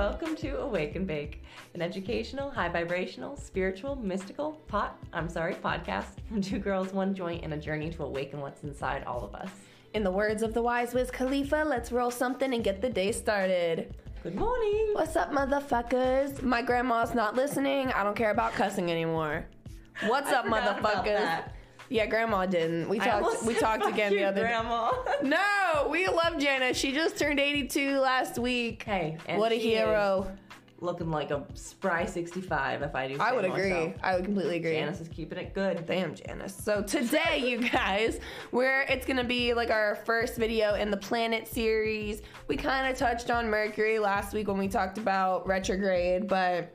Welcome to Awake and Bake, an educational, high vibrational, spiritual, mystical pot, I'm sorry, podcast from two girls, one joint, and a journey to awaken what's inside all of us. In the words of the wise Wiz Khalifa, let's roll something and get the day started. Good morning. What's up, motherfuckers? My grandma's not listening. I don't care about cussing anymore. What's up, motherfuckers? Yeah, grandma didn't. We talked. We talked again the other. Grandma. No, we love Janice. She just turned 82 last week. hey, and what a hero! Looking like a spry 65, if I do. I would agree. myself. I would completely agree. Janice is keeping it good. Damn, Janice. So today, you guys, we're it's gonna be like our first video in the planet series. We kind of touched on Mercury last week when we talked about retrograde, but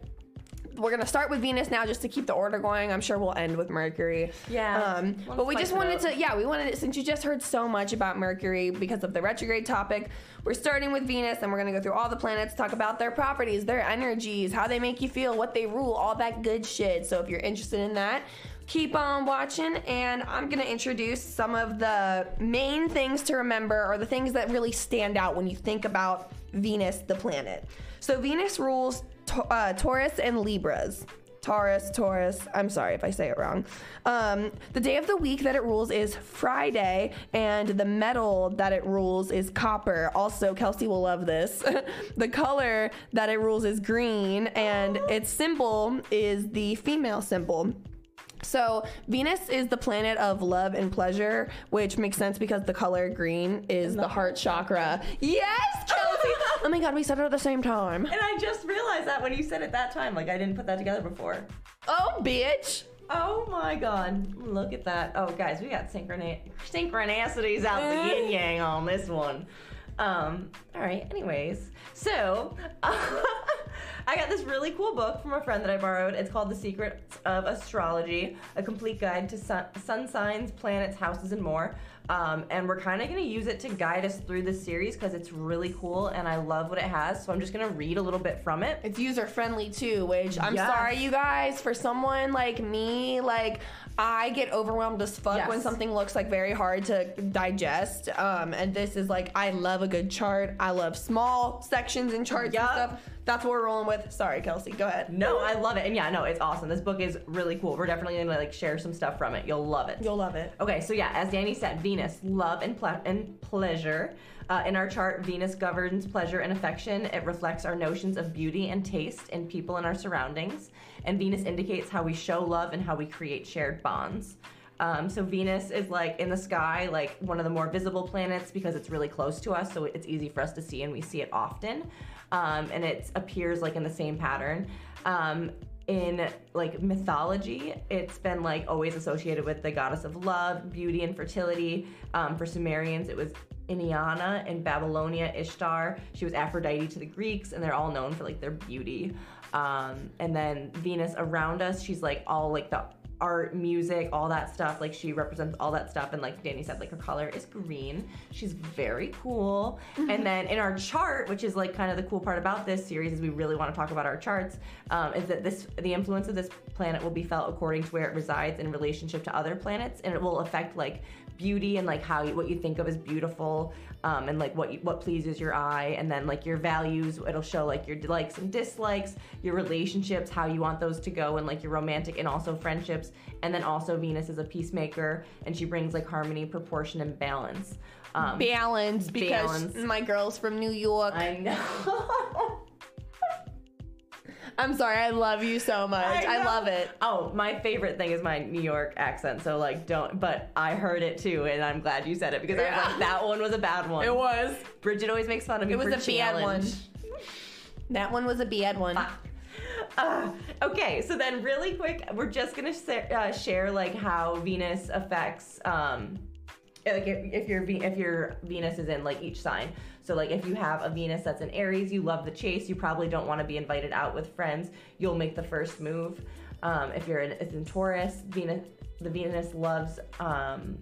we're gonna start with Venus now just to keep the order going. I'm sure we'll end with Mercury. Yeah. Um, but we just wanted to, yeah, we wanted to, since you just heard so much about Mercury because of the retrograde topic, we're starting with Venus and we're gonna go through all the planets, talk about their properties, their energies, how they make you feel, what they rule, all that good shit. So if you're interested in that, keep on watching and I'm gonna introduce some of the main things to remember or the things that really stand out when you think about Venus, the planet. So Venus rules uh, Taurus and Libras. Taurus, Taurus. I'm sorry if I say it wrong. Um, the day of the week that it rules is Friday, and the metal that it rules is copper. Also, Kelsey will love this. the color that it rules is green, and its symbol is the female symbol. So Venus is the planet of love and pleasure, which makes sense because the color green is the, heart chakra. Yes. Oh my god, we said it at the same time. And I just realized that when you said it that time, like I didn't put that together before. Oh, bitch. Oh my god, look at that. Oh, guys, we got synchroni- synchronicities out the yin yang on this one. Um, all right, anyways, so I got this really cool book from a friend that I borrowed. It's called The Secrets of Astrology A Complete Guide to Sun, sun Signs, Planets, Houses, and More. Um, and we're kind of going to use it to guide us through this series because it's really cool and I love what it has. So I'm just going to read a little bit from it. It's user friendly too, which I'm Yes. sorry, you guys, for someone like me, like I get overwhelmed as fuck Yes. when something looks like very hard to digest. Um, and this is like, I love a good chart. I love small sections and charts Yup. and stuff. That's what we're rolling with. Sorry, Kelsey, go ahead. No, I love it. And yeah, no, it's awesome. This book is really cool. We're definitely going to like share some stuff from it. You'll love it. You'll love it. Okay, so yeah, as Danny said, Venus, love and, ple- and pleasure. Uh, in our chart, Venus governs pleasure and affection. It reflects our notions of beauty and taste in people and our surroundings. And Venus indicates how we show love and how we create shared bonds. Um, so Venus is like in the sky, like one of the more visible planets because it's really close to us, so it's easy for us to see and we see it often. Um, and it appears like in the same pattern. Um, in like mythology, it's been like always associated with the goddess of love, beauty, and fertility. Um, for Sumerians, it was Inanna. In Babylonia, Ishtar. She was Aphrodite to the Greeks, and they're all known for like their beauty. Um, and then Venus around us, she's like all like the art, music, all that stuff. Like she represents all that stuff. And like Danny said, like her color is green. She's very cool. And then in our chart, which is like kind of the cool part about this series, is we really want to talk about our charts. Um, is that this the influence of this planet will be felt according to where it resides in relationship to other planets, and it will affect like beauty and like how you, what you think of as beautiful um, and like what you, what pleases your eye and then like your values it'll show like your likes and dislikes your relationships how you want those to go and like your romantic and also friendships and then also venus is a peacemaker and she brings like harmony proportion and balance um, Balance because Balance. my girl's from New York. i know I'm sorry, I love you so much. I, know. love it. Oh, my favorite thing is my New York accent. So like, don't. But I heard it too, and I'm glad you said it because I was like, that one was a bad one. It was. Bridget always makes fun of me. It was for a bad one. That one was a bad one. Uh, okay, so then really quick, we're just gonna sa- uh, share like how Venus affects. Um, like if, your if your Venus is in like each sign. So like if you have a Venus that's in Aries, you love the chase. You probably don't want to be invited out with friends. You'll make the first move. Um, if you're in, it's in Taurus, Venus the Venus loves um,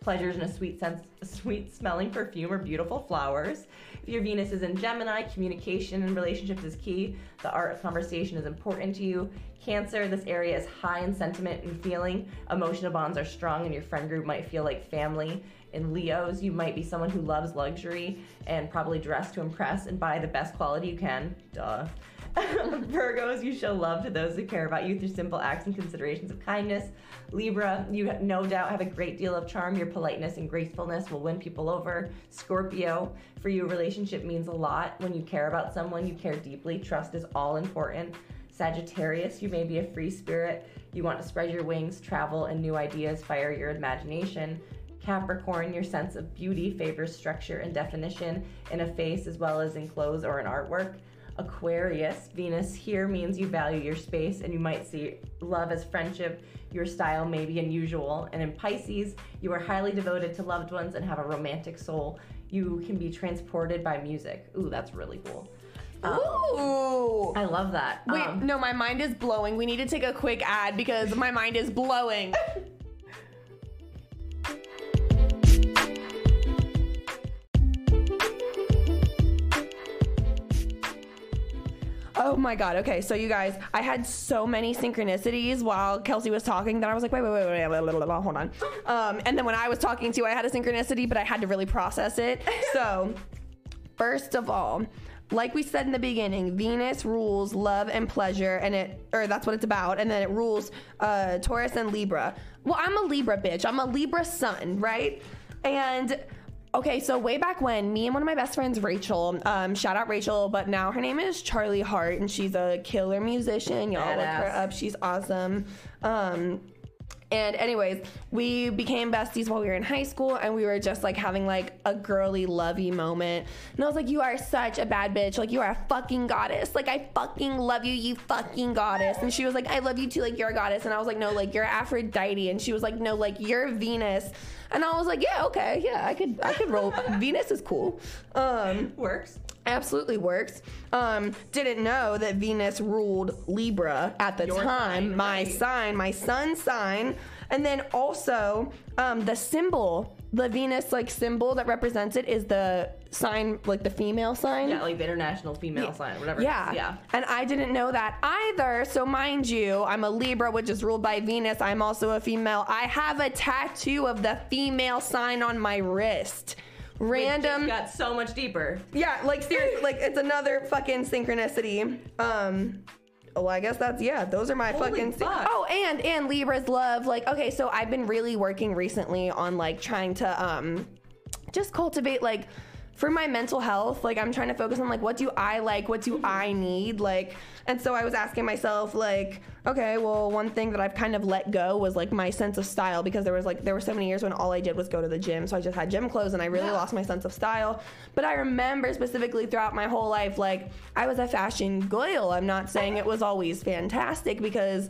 pleasures in a sweet sense, sweet smelling perfume or beautiful flowers. If your Venus is in Gemini, communication and relationships is key. The art of conversation is important to you. Cancer, this area is high in sentiment and feeling. Emotional bonds are strong, and your friend group might feel like family. In Leos, you might be someone who loves luxury and probably dress to impress and buy the best quality you can. Duh. Virgos, you show love to those who care about you through simple acts and considerations of kindness. Libra, you no doubt have a great deal of charm. Your politeness and gracefulness will win people over. Scorpio, for you, a relationship means a lot. When you care about someone, you care deeply. Trust is all important. Sagittarius, you may be a free spirit. You want to spread your wings, travel, and new ideas fire your imagination. Capricorn, your sense of beauty favors structure and definition in a face as well as in clothes or in artwork. Aquarius, Venus here means you value your space and you might see love as friendship. Your style may be unusual. And in Pisces, you are highly devoted to loved ones and have a romantic soul. You can be transported by music. Ooh, that's really cool. Um, Ooh. I love that. Wait, Um, no, my mind is blowing. We need to take a quick ad because my mind is blowing. Oh my god. Okay, so you guys, I had so many synchronicities while Kelsey was talking that I was like, wait, wait, wait, wait, wait, wait, wait, wait hold on. Um, and then when I was talking to you, I had a synchronicity, but I had to really process it. So, First of all, like we said in the beginning, Venus rules love and pleasure, and it, or that's what it's about, and then it rules uh, Taurus and Libra. Well, I'm a Libra bitch. I'm a Libra sun, right? And okay, so way back when, me and one of my best friends, Rachel, um, shout out Rachel, but now her name is Charlie Hart, and she's a killer musician. Y'all look her up. She's awesome. Um, and anyways, we became besties while we were in high school and we were just like having like a girly lovey moment. And I was like, You are such a bad bitch. Like you are a fucking goddess. Like I fucking love you, you fucking goddess. And she was like, I love you too, like you're a goddess. And I was like, No, like you're Aphrodite. And she was like, No, like you're Venus. And I was like, Yeah, okay, yeah, I could I could roll. Venus is cool. Um works. Absolutely works. Um, didn't know that Venus ruled Libra at the Your time. sign, my right. sign, my sun sign, and then also um, the symbol, the Venus like symbol that represents it is the sign, like the female sign. Yeah, like the international female sign, whatever. Yeah. Yeah. And I didn't know that either. So, mind you, I'm a Libra, which is ruled by Venus. I'm also a female. I have a tattoo of the female sign on my wrist. It Random. just got so much deeper. Yeah, like seriously, like it's another fucking synchronicity. Um Oh, I guess that's yeah. Those are my Holy fucking. fuck. Oh, and and Libra's love. Like, okay, so I've been really working recently on like trying to um, just cultivate like for my mental health. Like, I'm trying to focus on like what do I like, what do I need, like. And so I was asking myself like, okay, well, one thing that I've kind of let go was like my sense of style because there was like there were so many years when all I did was go to the gym, so I just had gym clothes and I really Yeah. lost my sense of style. But I remember specifically throughout my whole life, like I was a fashion girl. I'm not saying it was always fantastic because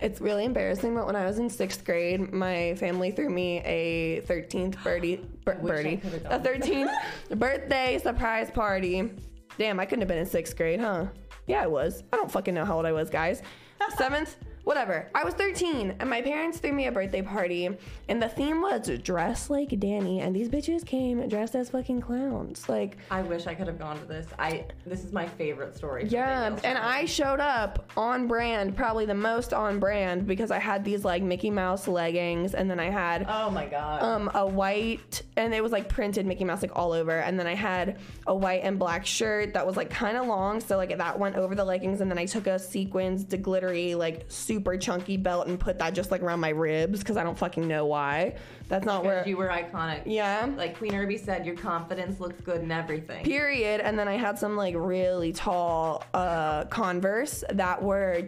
it's really embarrassing. But when I was in sixth grade, my family threw me a 13th birdie, bir- birdie, a 13th birthday surprise party. Damn, I couldn't have been in sixth grade, huh? Yeah, I was. I don't fucking know how old I was, guys. Seventh, whatever. I was 13, and my parents threw me a birthday party, and the theme was dress like Danny, and these bitches came dressed as fucking clowns. Like, I wish I could have gone to this. I this is my favorite story. yeah, and. I showed up on brand, probably the most on brand, because I had these like Mickey Mouse leggings, and then I had Oh my god. um a white and it was like printed Mickey Mouse like all over and then I had a white and black shirt that was like kind of long so like that went over the leggings and then I took a sequins de glittery like super chunky belt and put that just like around my ribs because I don't fucking know why that's not where you were iconic. yeah Like Queen Irby said, your confidence looks good in everything. period and then I had some like really tall uh Converse that were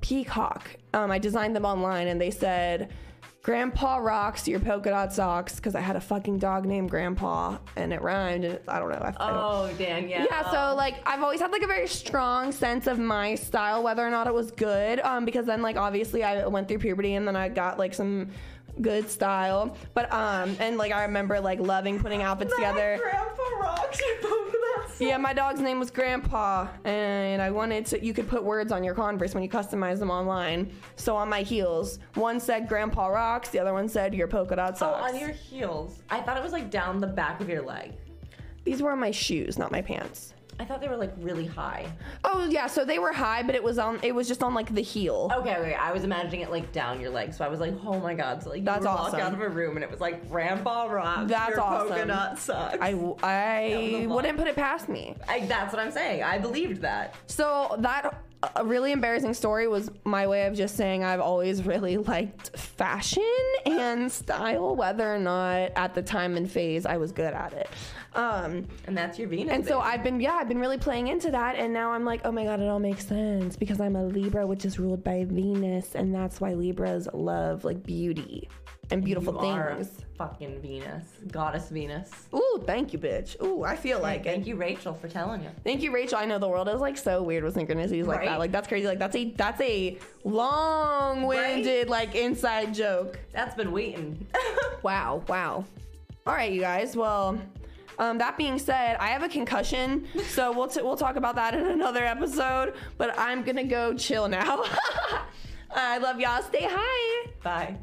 peacock um I designed them online and they said Grandpa rocks your polka dot socks because I had a fucking dog named Grandpa and it rhymed and it, I don't know. I, I don't, Oh, Dan, yeah. yeah, so like I've always had like a very strong sense of my style, whether or not it was good. Um, because then like obviously I went through puberty and then I got like some good style. But um, and like I remember like loving putting outfits together. Grandpa rocks your polka dots. Yeah, my dog's name was Grandpa, and I wanted to. You could put words on your Converse when you customize them online. So on my heels, one said Grandpa rocks, the other one said your polka dot Oh, socks. on your heels. I thought it was like down the back of your leg. These were my shoes, not my pants. I thought they were like really high. Oh yeah, so they were high, but it was on. It was just on like the heel. Okay, okay. I was imagining it like down your leg, so I was like, oh my god. So like That's you would walk awesome. out of a room and it was like Grandpa Rock. That's your awesome. Coconut sucks. I I was a lot. wouldn't put it past me. I, that's what I'm saying. I believed that. So that a really embarrassing story was my way of just saying I've always really liked fashion and style, whether or not at the time and phase I was good at it. Um, And that's your Venus. and so baby. I've been, yeah, I've been really playing into that, and now I'm like, oh my god, it all makes sense because I'm a Libra, which is ruled by Venus, and that's why Libras love like beauty and beautiful you things. fucking Venus, goddess Venus. Ooh, thank you, bitch. Ooh, I feel like it. Thank you, Rachel, for telling you. Thank you, Rachel. I know the world is like so weird with synchronicities like Right? that. Like that's crazy. Like that's a that's a long-winded like inside joke. That's been waiting. Wow, wow. All right, you guys. Well, um, that being said, I have a concussion, so we'll t- we'll talk about that in another episode. But I'm gonna go chill now. I love y'all. Stay high. Bye.